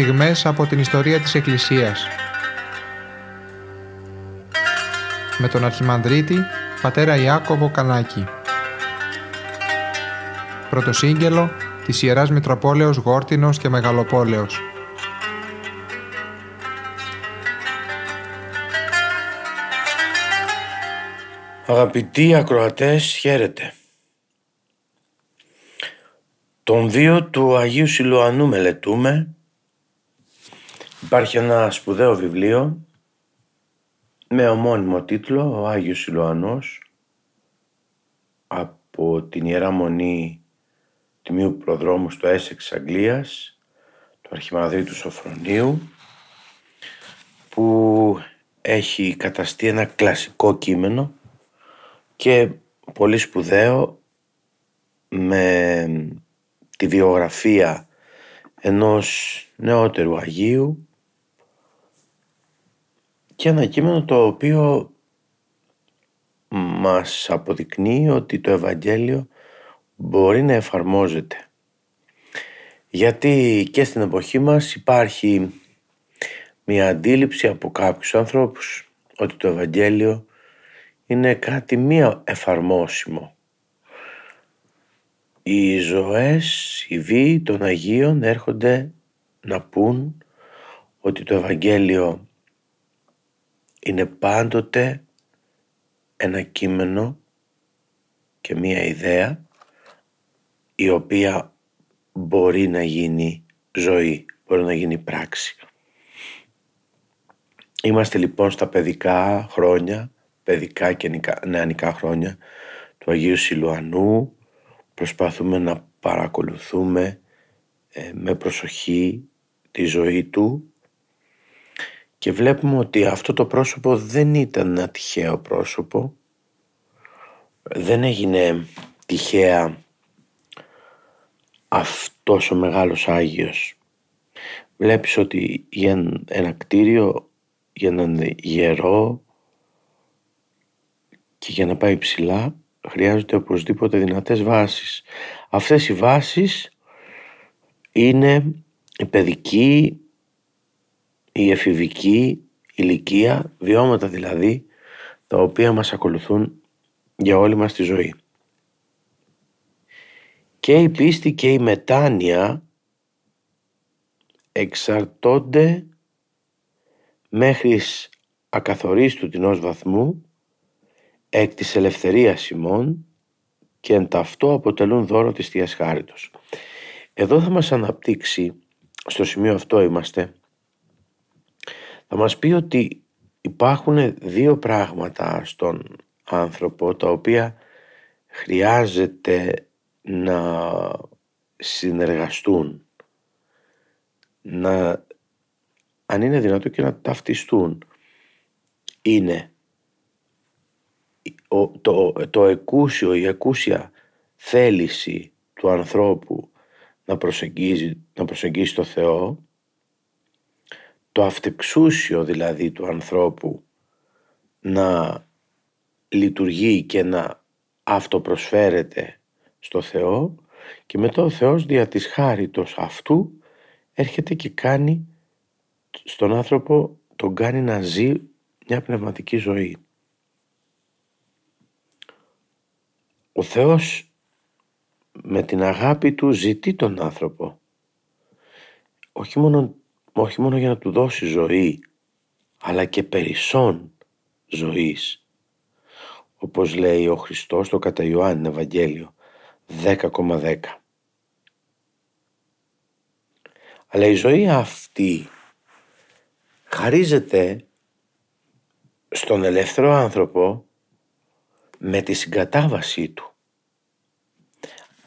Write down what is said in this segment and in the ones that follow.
στιγμές από την ιστορία της Εκκλησίας. Με τον Αρχιμανδρίτη, πατέρα Ιάκωβο Κανάκη. Πρωτοσύγγελο της Ιεράς Μητροπόλεως Γόρτινος και Μεγαλοπόλεως. Αγαπητοί ακροατές, χαίρετε. Τον βίο του Αγίου Σιλουανού μελετούμε. Υπάρχει ένα σπουδαίο βιβλίο με ομώνυμο τίτλο «Ο Άγιος Σιλουανός» από την Ιερά Μονή Τιμίου Προδρόμου στο Έσεξ Αγγλίας του Αρχιμαδρίτου Σοφρονίου που έχει καταστεί ένα κλασικό κείμενο και πολύ σπουδαίο με τη βιογραφία ενός νεότερου Αγίου και ένα κείμενο το οποίο μας αποδεικνύει ότι το Ευαγγέλιο μπορεί να εφαρμόζεται. Γιατί και στην εποχή μας υπάρχει μια αντίληψη από κάποιους ανθρώπους ότι το Ευαγγέλιο είναι κάτι μία εφαρμόσιμο. Οι ζωές, οι βίοι των Αγίων έρχονται να πούν ότι το Ευαγγέλιο είναι πάντοτε ένα κείμενο και μία ιδέα η οποία μπορεί να γίνει ζωή, μπορεί να γίνει πράξη. Είμαστε λοιπόν στα παιδικά χρόνια παιδικά και νεανικά χρόνια του Αγίου Σιλουανού προσπαθούμε να παρακολουθούμε ε, με προσοχή τη ζωή του και βλέπουμε ότι αυτό το πρόσωπο δεν ήταν ένα τυχαίο πρόσωπο δεν έγινε τυχαία αυτός ο μεγάλος Άγιος βλέπεις ότι για ένα κτίριο για έναν γερό και για να πάει ψηλά χρειάζονται οπωσδήποτε δυνατές βάσεις. Αυτές οι βάσεις είναι η παιδική, η εφηβική ηλικία, βιώματα δηλαδή, τα οποία μας ακολουθούν για όλη μας τη ζωή. Και η πίστη και η μετάνοια εξαρτώνται μέχρι ακαθορίστου την ως βαθμού εκ της ελευθερίας ημών και εν ταυτό αποτελούν δώρο της Θείας Χάριτος. Εδώ θα μας αναπτύξει, στο σημείο αυτό είμαστε, θα μας πει ότι υπάρχουν δύο πράγματα στον άνθρωπο τα οποία χρειάζεται να συνεργαστούν, να αν είναι δυνατό και να ταυτιστούν. Είναι το, το εκούσιο, η εκούσια θέληση του ανθρώπου να προσεγγίζει, να προσεγγίσει το Θεό, το αυτεξούσιο δηλαδή του ανθρώπου να λειτουργεί και να αυτοπροσφέρεται στο Θεό και μετά ο Θεός δια της χάριτος αυτού έρχεται και κάνει στον άνθρωπο τον κάνει να ζει μια πνευματική ζωή. Ο Θεός με την αγάπη του ζητεί τον άνθρωπο όχι μόνο, όχι μόνο για να του δώσει ζωή αλλά και περισσόν ζωής όπως λέει ο Χριστός το κατά Ιωάννη Ευαγγέλιο 10,10 αλλά η ζωή αυτή χαρίζεται στον ελεύθερο άνθρωπο με τη συγκατάβασή του.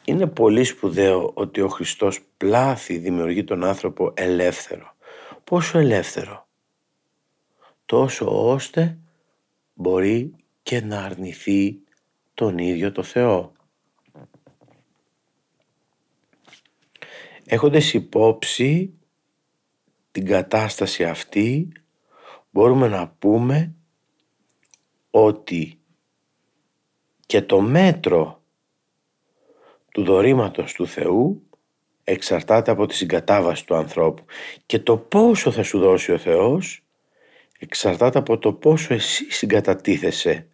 Είναι πολύ σπουδαίο ότι ο Χριστός πλάθη δημιουργεί τον άνθρωπο ελεύθερο. Πόσο ελεύθερο. Τόσο ώστε μπορεί και να αρνηθεί τον ίδιο το Θεό. Έχοντας υπόψη την κατάσταση αυτή μπορούμε να πούμε ότι και το μέτρο του δωρήματος του Θεού εξαρτάται από τη συγκατάβαση του ανθρώπου και το πόσο θα σου δώσει ο Θεός εξαρτάται από το πόσο εσύ συγκατατίθεσαι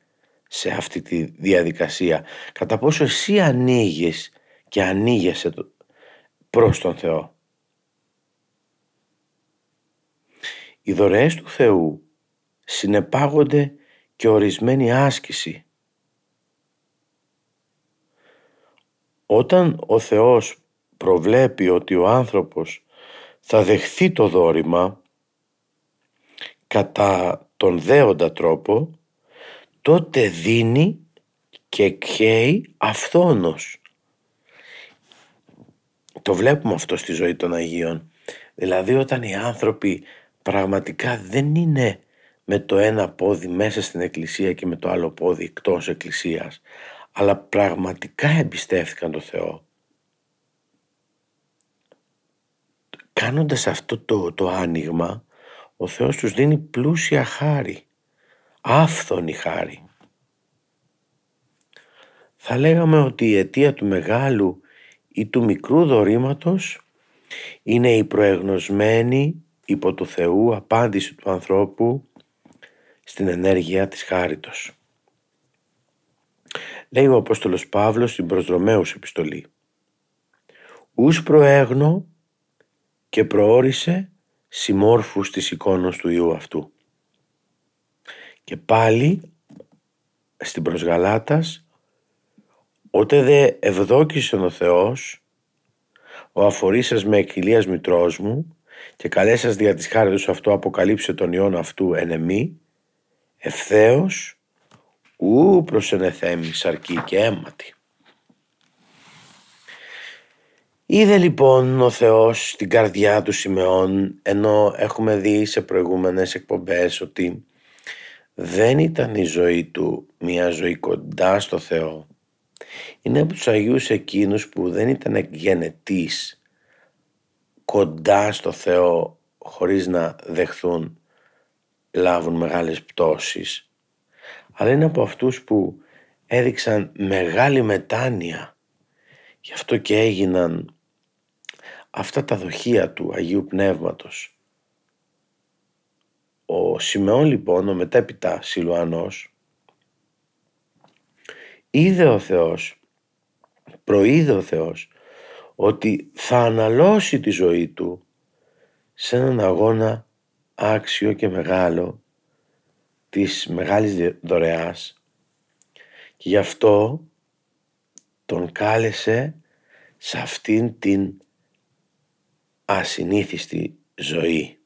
σε αυτή τη διαδικασία κατά πόσο εσύ ανοίγεις και ανοίγεσαι προς τον Θεό. Οι δωρεές του Θεού συνεπάγονται και ορισμένη άσκηση. Όταν ο Θεός προβλέπει ότι ο άνθρωπος θα δεχθεί το δόρημα κατά τον δέοντα τρόπο, τότε δίνει και καίει αυθόνος. Το βλέπουμε αυτό στη ζωή των Αγίων. Δηλαδή όταν οι άνθρωποι πραγματικά δεν είναι με το ένα πόδι μέσα στην εκκλησία και με το άλλο πόδι εκτός εκκλησίας αλλά πραγματικά εμπιστεύτηκαν το Θεό κάνοντας αυτό το, το άνοιγμα ο Θεός τους δίνει πλούσια χάρη άφθονη χάρη θα λέγαμε ότι η αιτία του μεγάλου ή του μικρού δωρήματος είναι η προεγνωσμένη υπό του Θεού απάντηση του ανθρώπου στην ενέργεια της χάριτος. Λέει ο Απόστολος Παύλος στην προς επιστολή «Ους προέγνω και προόρισε συμμόρφους της εικόνος του Ιού αυτού». Και πάλι στην προσγαλάτας «Ότε δε ευδόκησε ο Θεός, ο αφορήσας με εκκυλίας μητρός μου και καλέσας δια της χάριτος αυτού αποκαλύψε τον Υιόν αυτού εν εμή, ευθέως ου προσενεθέμι σαρκή και αίματι. Είδε λοιπόν ο Θεός στην καρδιά του Σιμεών ενώ έχουμε δει σε προηγούμενες εκπομπές ότι δεν ήταν η ζωή του μια ζωή κοντά στο Θεό. Είναι από τους Αγίους εκείνους που δεν ήταν γενετής κοντά στο Θεό χωρίς να δεχθούν λάβουν μεγάλες πτώσεις αλλά είναι από αυτούς που έδειξαν μεγάλη μετάνοια γι' αυτό και έγιναν αυτά τα δοχεία του Αγίου Πνεύματος. Ο Σιμεών λοιπόν ο μετέπειτα Σιλουανός είδε ο Θεός προείδε ο Θεός ότι θα αναλώσει τη ζωή του σε έναν αγώνα άξιο και μεγάλο της μεγάλης δωρεάς. Και γι' αυτό τον κάλεσε σε αυτήν την ασυνήθιστη ζωή.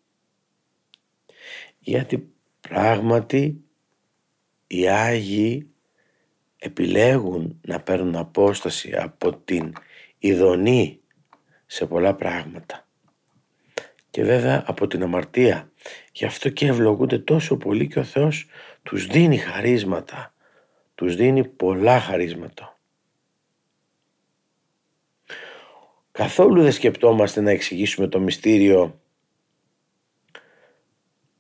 Γιατί πράγματι οι Άγιοι επιλέγουν να παίρνουν απόσταση από την ειδονή σε πολλά πράγματα και βέβαια από την αμαρτία. Γι' αυτό και ευλογούνται τόσο πολύ και ο Θεός τους δίνει χαρίσματα. Τους δίνει πολλά χαρίσματα. Καθόλου δεν σκεπτόμαστε να εξηγήσουμε το μυστήριο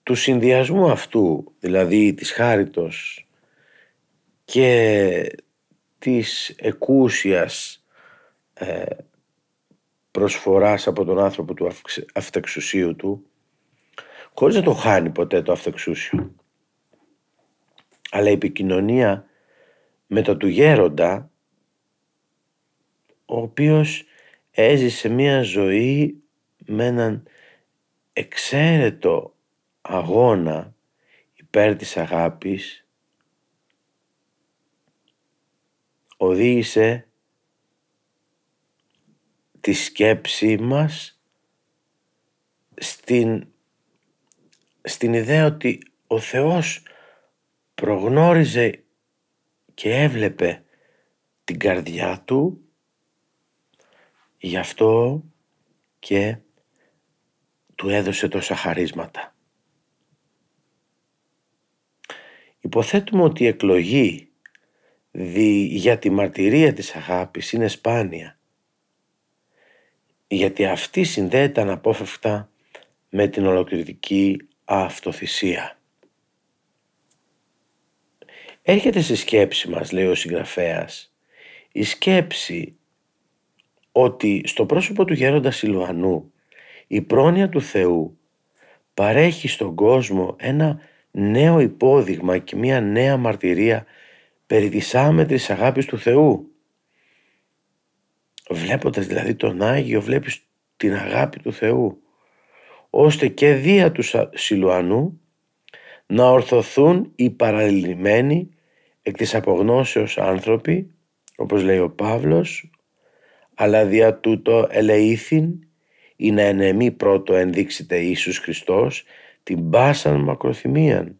του συνδυασμού αυτού, δηλαδή της χάριτος και της εκούσιας ε, προσφοράς από τον άνθρωπο του αυτεξουσίου του χωρίς να το χάνει ποτέ το αυτεξούσιο. Αλλά η επικοινωνία με το του γέροντα ο οποίος έζησε μία ζωή με έναν εξαίρετο αγώνα υπέρ της αγάπης. Οδήγησε τη σκέψη μας στην, στην ιδέα ότι ο Θεός προγνώριζε και έβλεπε την καρδιά του γι' αυτό και του έδωσε τόσα χαρίσματα. Υποθέτουμε ότι η εκλογή δι, για τη μαρτυρία της αγάπης είναι σπάνια γιατί αυτή συνδέεται αναπόφευκτα με την ολοκληρωτική αυτοθυσία. Έρχεται στη σκέψη μας, λέει ο συγγραφέας, η σκέψη ότι στο πρόσωπο του γέροντα Σιλουανού η πρόνοια του Θεού παρέχει στον κόσμο ένα νέο υπόδειγμα και μια νέα μαρτυρία περί της άμετρης αγάπης του Θεού. Βλέποντας δηλαδή τον Άγιο βλέπεις την αγάπη του Θεού ώστε και δια του Σιλουανού να ορθωθούν οι παραλληλημένοι εκ της απογνώσεως άνθρωποι όπως λέει ο Παύλος αλλά δια τούτο ελεήθην ή να ενεμή πρώτο ενδείξετε Ιησούς Χριστός την πάσαν μακροθυμίαν.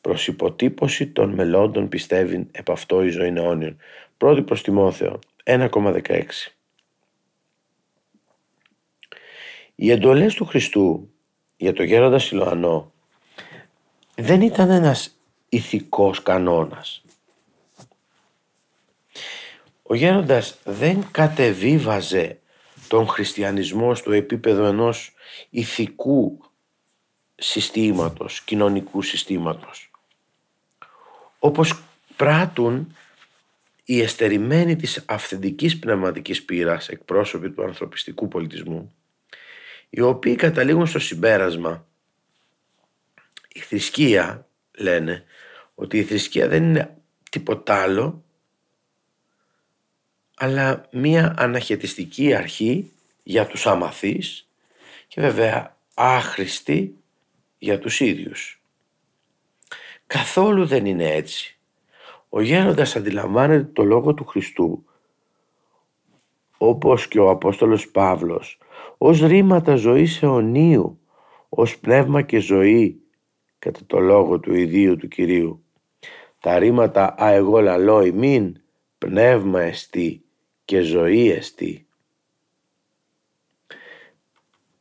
Προς υποτύπωση των μελώντων πιστεύει επ' αυτό η ζωή αιώνιον. Πρώτη προς Τιμόθεο 1,16 Οι εντολές του Χριστού για το γέροντα Σιλοανό δεν ήταν ένας ηθικός κανόνας. Ο γέροντας δεν κατεβίβαζε τον χριστιανισμό στο επίπεδο ενός ηθικού συστήματος, κοινωνικού συστήματος. Όπως πράττουν οι εστερημένοι της αυθεντικής πνευματικής πείρας εκπρόσωποι του ανθρωπιστικού πολιτισμού, οι οποίοι καταλήγουν στο συμπέρασμα η θρησκεία λένε ότι η θρησκεία δεν είναι τίποτα άλλο αλλά μία αναχαιτιστική αρχή για τους αμαθείς και βέβαια άχρηστη για τους ίδιους. Καθόλου δεν είναι έτσι. Ο γέροντας αντιλαμβάνεται το λόγο του Χριστού όπως και ο Απόστολος Παύλος ως ρήματα ζωής αιωνίου, ως πνεύμα και ζωή κατά το λόγο του ιδίου του Κυρίου. Τα ρήματα «Α εγώ λαλώ ημίν» πνεύμα εστί και ζωή εστί.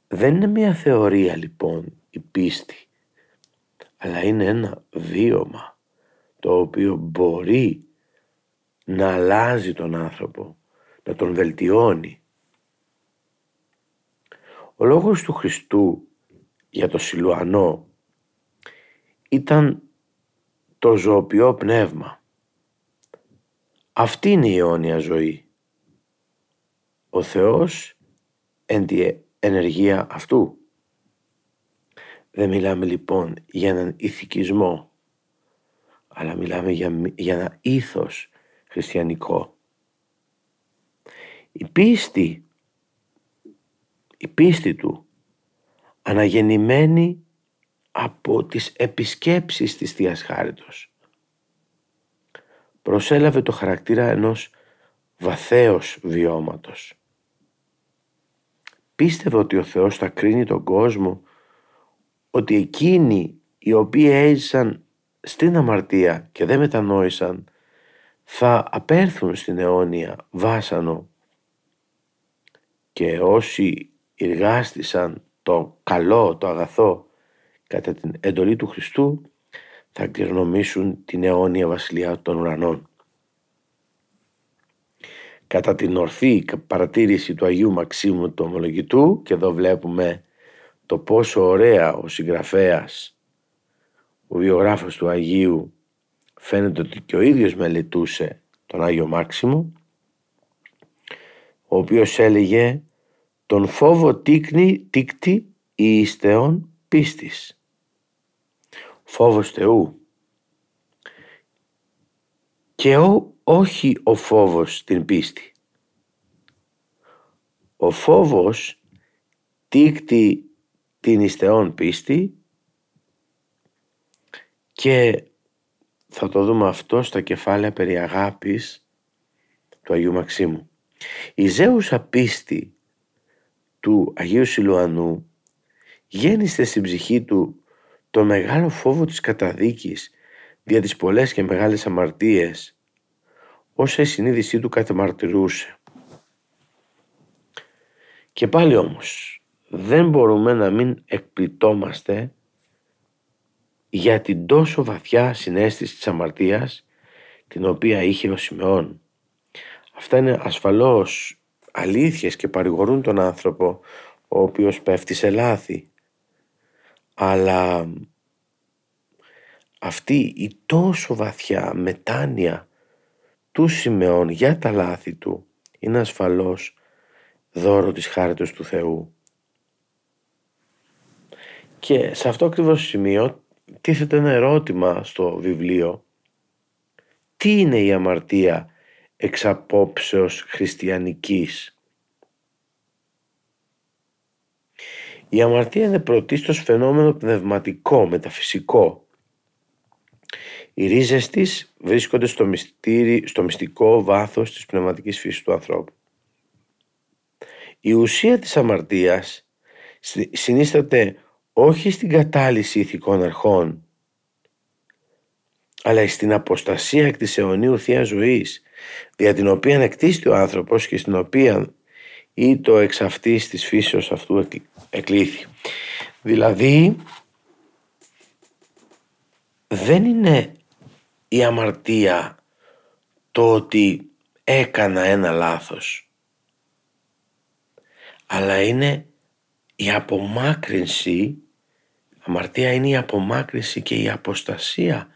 Δεν είναι μια θεωρία λοιπόν η πίστη, αλλά είναι ένα βίωμα το οποίο μπορεί να αλλάζει τον άνθρωπο, να τον βελτιώνει. Ο λόγος του Χριστού για το Σιλουανό ήταν το ζωοποιό πνεύμα. Αυτή είναι η αιώνια ζωή. Ο Θεός εν τη ενεργεία αυτού. Δεν μιλάμε λοιπόν για έναν ηθικισμό, αλλά μιλάμε για, για ένα ήθος χριστιανικό. Η πίστη, η πίστη του, αναγεννημένη από τις επισκέψεις της Θείας Χάριτος. Προσέλαβε το χαρακτήρα ενός βαθέως βιώματος. Πίστευε ότι ο Θεός θα κρίνει τον κόσμο, ότι εκείνοι οι οποίοι έζησαν στην αμαρτία και δεν μετανόησαν θα απέρθουν στην αιώνια βάσανο και όσοι εργάστησαν το καλό, το αγαθό κατά την εντολή του Χριστού θα κληρονομήσουν την αιώνια βασιλεία των ουρανών. Κατά την ορθή παρατήρηση του Αγίου Μαξίμου του Ομολογητού και εδώ βλέπουμε το πόσο ωραία ο συγγραφέας, ο βιογράφος του Αγίου φαίνεται ότι και ο ίδιος μελετούσε τον Άγιο Μάξιμο ο οποίος έλεγε τον φόβο τίκνη τίκτη η ιστεών πίστης φόβος Θεού και ό, όχι ο φόβος την πίστη. Ο φόβος τίκτη την ιστεών πίστη και θα το δούμε αυτό στα κεφάλαια περί αγάπης του Αγίου Μαξίμου. Η ζέουσα πίστη του Αγίου Σιλουανού γέννησε στην ψυχή του το μεγάλο φόβο της καταδίκης δια τις πολλές και μεγάλες αμαρτίες όσα η συνείδησή του κατεμαρτυρούσε. Και πάλι όμως δεν μπορούμε να μην εκπλητόμαστε για την τόσο βαθιά συνέστηση της αμαρτίας την οποία είχε ο Σιμεών. Αυτά είναι ασφαλώς αλήθειες και παρηγορούν τον άνθρωπο ο οποίος πέφτει σε λάθη αλλά αυτή η τόσο βαθιά μετάνοια του Σιμεών για τα λάθη του είναι ασφαλώς δώρο της χάριτος του Θεού. Και σε αυτό ακριβώς το σημείο τίθεται ένα ερώτημα στο βιβλίο. Τι είναι η αμαρτία εξ απόψεως χριστιανικής; Η αμαρτία είναι πρωτίστως φαινόμενο πνευματικό, μεταφυσικό. Οι ρίζες της βρίσκονται στο, μυστήρι, στο μυστικό βάθος της πνευματικής φύσης του ανθρώπου. Η ουσία της αμαρτίας συνίσταται όχι στην κατάλυση ηθικών αρχών, αλλά στην αποστασία εκ της αιωνίου Θείας Ζωής, δια την οποία εκτίστη ο άνθρωπος και στην οποία ή το εξ αυτής της φύσεως αυτού εκλήθη. Δηλαδή, δεν είναι η αμαρτία το ότι έκανα ένα λάθος, αλλά είναι η απομάκρυνση, αμαρτία είναι η απομάκρυνση και η αποστασία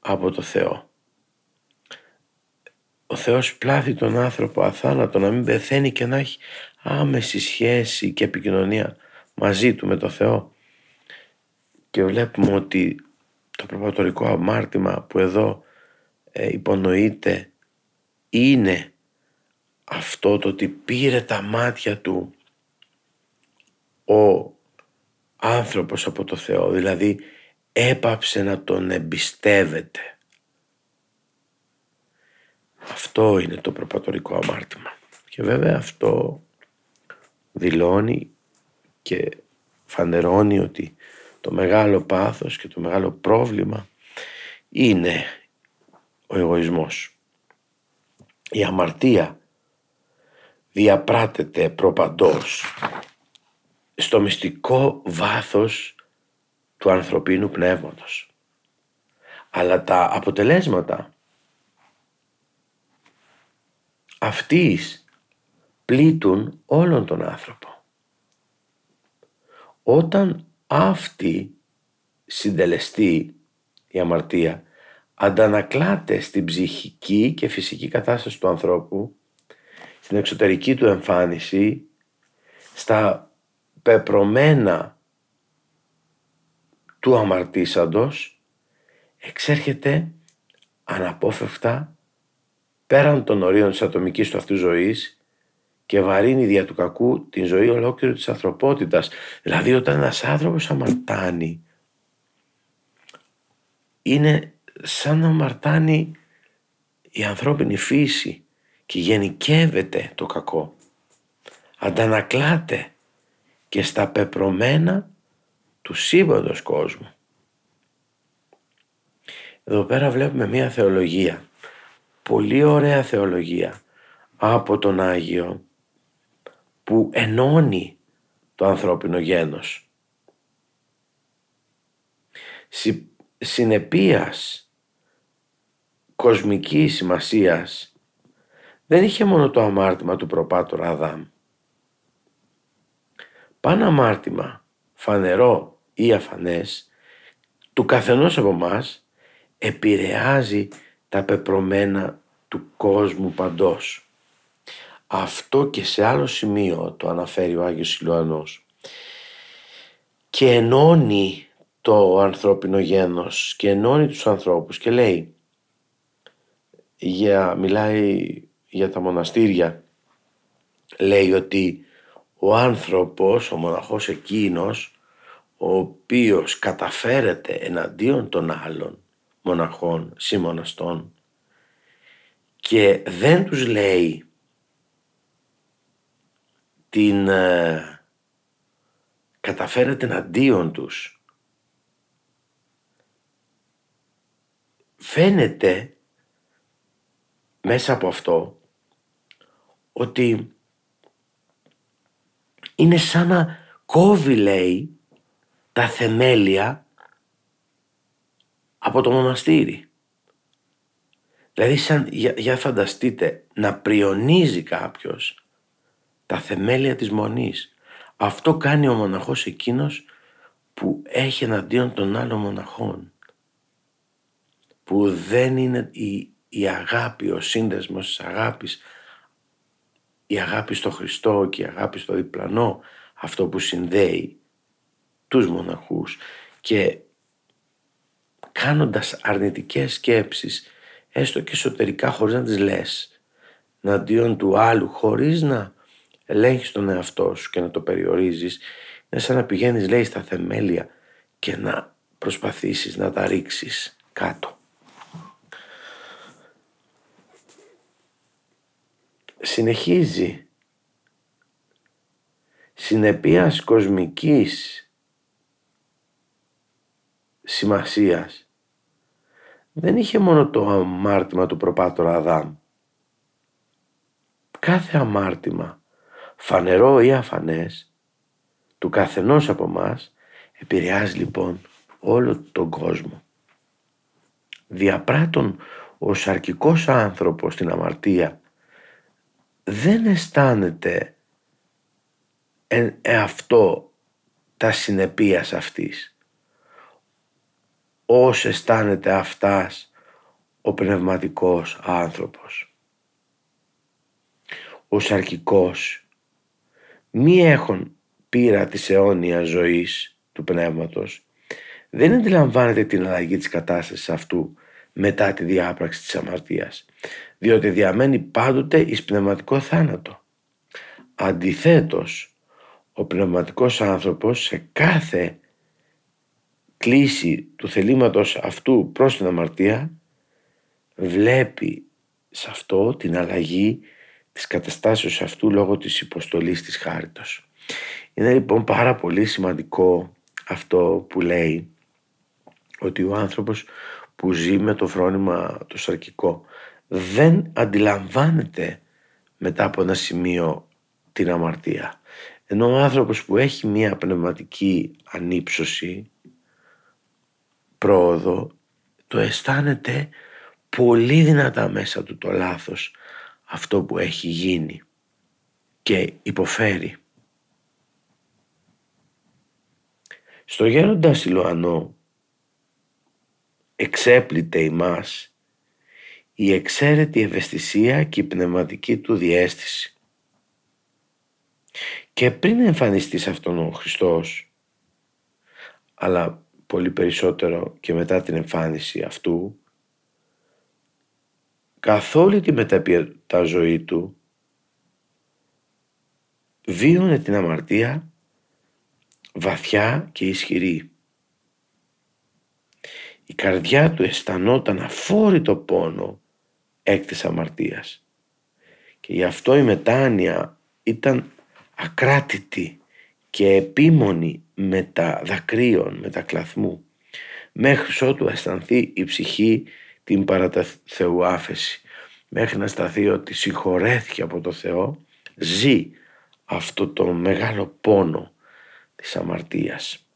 από το Θεό. Ο Θεός πλάθει τον άνθρωπο αθάνατο να μην πεθαίνει και να έχει άμεση σχέση και επικοινωνία μαζί του με το Θεό. Και βλέπουμε ότι το προπατορικό αμάρτημα που εδώ ε, υπονοείται είναι αυτό το ότι πήρε τα μάτια του ο άνθρωπος από το Θεό, δηλαδή έπαψε να τον εμπιστεύεται. Αυτό είναι το προπατορικό αμάρτημα. Και βέβαια αυτό δηλώνει και φανερώνει ότι το μεγάλο πάθος και το μεγάλο πρόβλημα είναι ο εγωισμός. Η αμαρτία διαπράτεται προπαντός στο μυστικό βάθος του ανθρωπίνου πνεύματος. Αλλά τα αποτελέσματα αυτής πλήττουν όλον τον άνθρωπο. Όταν αυτή συντελεστεί η αμαρτία αντανακλάται στην ψυχική και φυσική κατάσταση του ανθρώπου, στην εξωτερική του εμφάνιση, στα πεπρωμένα του αμαρτήσαντος, εξέρχεται αναπόφευκτα πέραν των ορίων της ατομικής του αυτού ζωής και βαρύνει δια του κακού την ζωή ολόκληρη της ανθρωπότητας. Δηλαδή όταν ένας άνθρωπος αμαρτάνει είναι σαν να αμαρτάνει η ανθρώπινη φύση και γενικεύεται το κακό. Αντανακλάται και στα πεπρωμένα του σύμπαντος κόσμου. Εδώ πέρα βλέπουμε μία θεολογία, πολύ ωραία θεολογία από τον Άγιο που ενώνει το ανθρώπινο γένος. Συ, συνεπίας κοσμικής σημασίας δεν είχε μόνο το αμάρτημα του προπάτωρα Αδάμ. Πάνω αμάρτημα, φανερό ή αφανές, του καθενός από μας επηρεάζει τα πεπρωμένα του κόσμου παντός. Αυτό και σε άλλο σημείο το αναφέρει ο Άγιος Ιλουανός. Και ενώνει το ανθρώπινο γένος και ενώνει τους ανθρώπους και λέει για, μιλάει για τα μοναστήρια λέει ότι ο άνθρωπος, ο μοναχός εκείνος ο οποίος καταφέρεται εναντίον των άλλων μοναχών, συμμοναστών και δεν τους λέει την ε, καταφέρεται εναντίον τους. Φαίνεται μέσα από αυτό ότι είναι σαν να κόβει λέει τα θεμέλια από το μοναστήρι. Δηλαδή σαν, για, για φανταστείτε, να πριονίζει κάποιος τα θεμέλια της μονής. Αυτό κάνει ο μοναχός εκείνος που έχει εναντίον των άλλων μοναχών. Που δεν είναι η, η αγάπη, ο σύνδεσμος της αγάπης η αγάπη στο Χριστό και η αγάπη στο διπλανό αυτό που συνδέει τους μοναχούς και κάνοντας αρνητικές σκέψεις έστω και εσωτερικά χωρίς να τις λες αντίον του άλλου χωρίς να ελέγχεις τον εαυτό σου και να το περιορίζεις είναι σαν να πηγαίνεις λέει στα θεμέλια και να προσπαθήσεις να τα ρίξεις κάτω. Συνεχίζει συνεπίας κοσμικής σημασίας δεν είχε μόνο το αμάρτημα του προπάτωρα Αδάμ. Κάθε αμάρτημα, φανερό ή αφανές, του καθενός από μας επηρεάζει λοιπόν όλο τον κόσμο. Διαπράττων ο σαρκικός άνθρωπος στην αμαρτία δεν αισθάνεται αυτό τα συνεπίας αυτής. Όσο αισθάνεται αυτάς ο πνευματικός άνθρωπος. Ο σαρκικός μη έχουν πείρα της αιώνιας ζωής του πνεύματος δεν αντιλαμβάνεται την αλλαγή της κατάστασης αυτού μετά τη διάπραξη της αμαρτίας διότι διαμένει πάντοτε εις πνευματικό θάνατο. Αντιθέτως, ο πνευματικός άνθρωπος σε κάθε κλίση του θελήματος αυτού προς την αμαρτία βλέπει σε αυτό την αλλαγή της καταστάσεως αυτού λόγω της υποστολής της χάριτος. Είναι λοιπόν πάρα πολύ σημαντικό αυτό που λέει ότι ο άνθρωπος που ζει με το φρόνημα το σαρκικό δεν αντιλαμβάνεται μετά από ένα σημείο την αμαρτία. Ενώ ο άνθρωπος που έχει μία πνευματική ανύψωση, πρόοδο, το αισθάνεται πολύ δυνατά μέσα του το λάθος αυτό που έχει γίνει και υποφέρει. Στο γέροντα Σιλουανό εξέπλητε ημάς η εξαίρετη ευαισθησία και η πνευματική του διέστηση. Και πριν εμφανιστείς σε αυτόν ο Χριστός, αλλά πολύ περισσότερο και μετά την εμφάνιση αυτού, καθ' όλη τη μεταπιετά ζωή του, βίωνε την αμαρτία βαθιά και ισχυρή. Η καρδιά του αισθανόταν αφόρητο πόνο εκ της αμαρτίας. Και γι' αυτό η μετάνοια ήταν ακράτητη και επίμονη με τα δακρύων, με τα κλαθμού, μέχρι ότου αισθανθεί η ψυχή την παρά Θεού άφεση, μέχρι να σταθεί ότι συγχωρέθηκε από το Θεό, ζει αυτό το μεγάλο πόνο της αμαρτίας.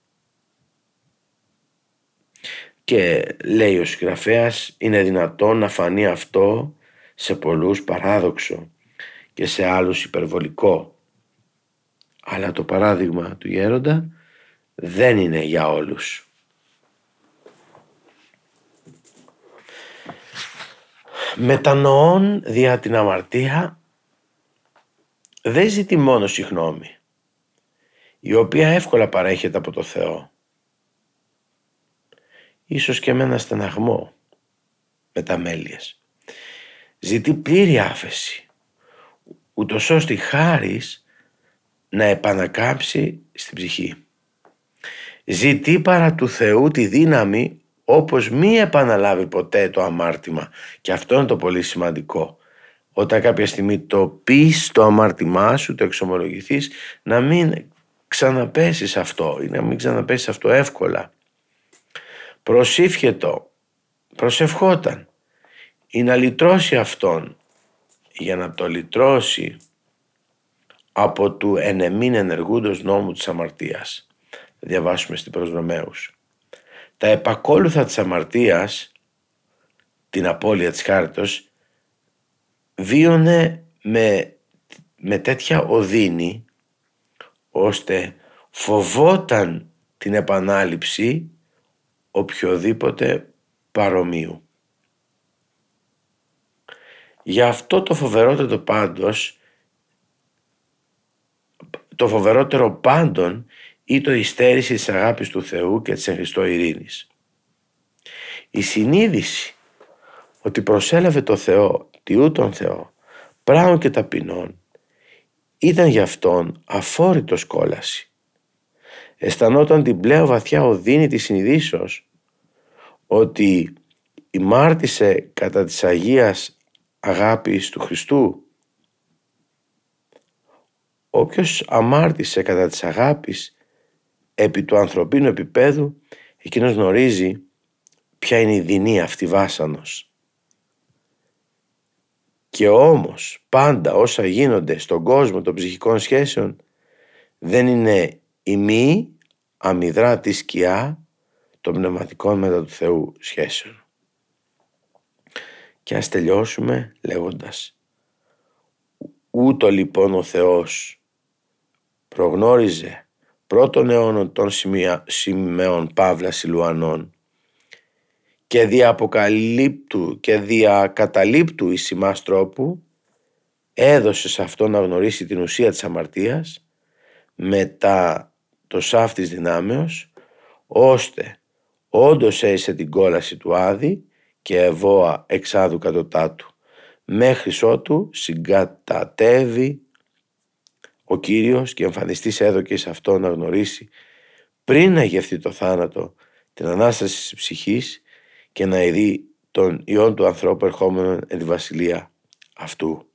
Και λέει ο συγγραφέας είναι δυνατόν να φανεί αυτό σε πολλούς παράδοξο και σε άλλους υπερβολικό. Αλλά το παράδειγμα του γέροντα δεν είναι για όλους. Μετανοών δια την αμαρτία δεν ζητεί μόνος συγνώμη, η οποία εύκολα παρέχεται από το Θεό ίσως και με ένα στεναγμό, με τα μέλιες. Ζητεί πλήρη άφεση, ούτως ώστε η χάρις να επανακάψει στην ψυχή. Ζητεί παρά του Θεού τη δύναμη όπως μη επαναλάβει ποτέ το αμάρτημα και αυτό είναι το πολύ σημαντικό. Όταν κάποια στιγμή το πεις το αμάρτημά σου, το εξομολογηθείς, να μην ξαναπέσεις αυτό ή να μην ξαναπέσεις αυτό εύκολα προσήφιετο, προσευχόταν ή να λυτρώσει αυτόν για να το λυτρώσει από του ενεμήν ενεργούντος νόμου της αμαρτίας. Διαβάσουμε στην προς Τα επακόλουθα της αμαρτίας, την απώλεια της χάριτος, βίωνε με, με τέτοια οδύνη ώστε φοβόταν την επανάληψη οποιοδήποτε παρομοίου. Για αυτό το φοβερότατο πάντως το φοβερότερο πάντων ή το υστέρηση της αγάπης του Θεού και της εν Χριστώ ειρήνης. Η συνείδηση ότι προσέλαβε το Θεό, τιού τον Θεό, πράγων και ταπεινών, ήταν για αυτόν αφόρητος κόλαση. Αισθανόταν την πλέον βαθιά οδύνη της συνειδήσεως ότι ημάρτησε κατά της Αγίας αγάπης του Χριστού. Όποιος αμάρτησε κατά της αγάπης επί του ανθρωπίνου επίπεδου, εκείνος γνωρίζει ποια είναι η δεινή αυτή βάσανος. Και όμως πάντα όσα γίνονται στον κόσμο των ψυχικών σχέσεων δεν είναι η μη αμυδρά τη σκιά των πνευματικών μετά του Θεού σχέσεων. Και ας τελειώσουμε λέγοντας Ούτω λοιπόν ο Θεός προγνώριζε πρώτων αιώνων των σημαίων Παύλα Σιλουανών και δια αποκαλύπτου και δια καταλήπτου εις τρόπου έδωσε σε αυτό να γνωρίσει την ουσία της αμαρτίας μετά το σάφτης δυνάμεως ώστε όντως έισε την κόλαση του Άδη και ευώα εξάδου κατωτάτου. Μέχρι ότου συγκατατεύει ο Κύριος και εμφανιστής έδωκε σε αυτό να γνωρίσει πριν να γευθεί το θάνατο την Ανάσταση της ψυχής και να ειδεί τον Υιόν του ανθρώπου ερχόμενον εν τη βασιλεία αυτού.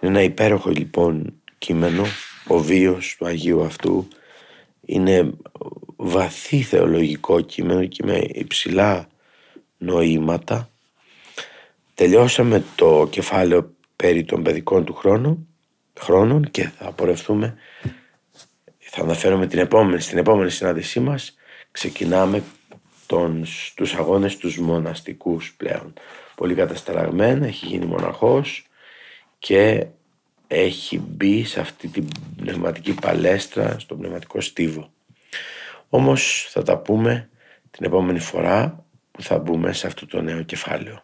Είναι ένα υπέροχο λοιπόν κείμενο, ο βίος του Αγίου αυτού είναι βαθύ θεολογικό κείμενο και με υψηλά νοήματα. Τελειώσαμε το κεφάλαιο περί των παιδικών του χρόνου, χρόνων και θα απορρευτούμε, θα αναφέρουμε την επόμενη, στην επόμενη συνάντησή μας ξεκινάμε τον, τους αγώνες τους μοναστικούς πλέον. Πολύ καταστραγμένα, έχει γίνει μοναχός και έχει μπει σε αυτή την πνευματική παλέστρα, στον πνευματικό στίβο. Όμως θα τα πούμε την επόμενη φορά που θα μπούμε σε αυτό το νέο κεφάλαιο.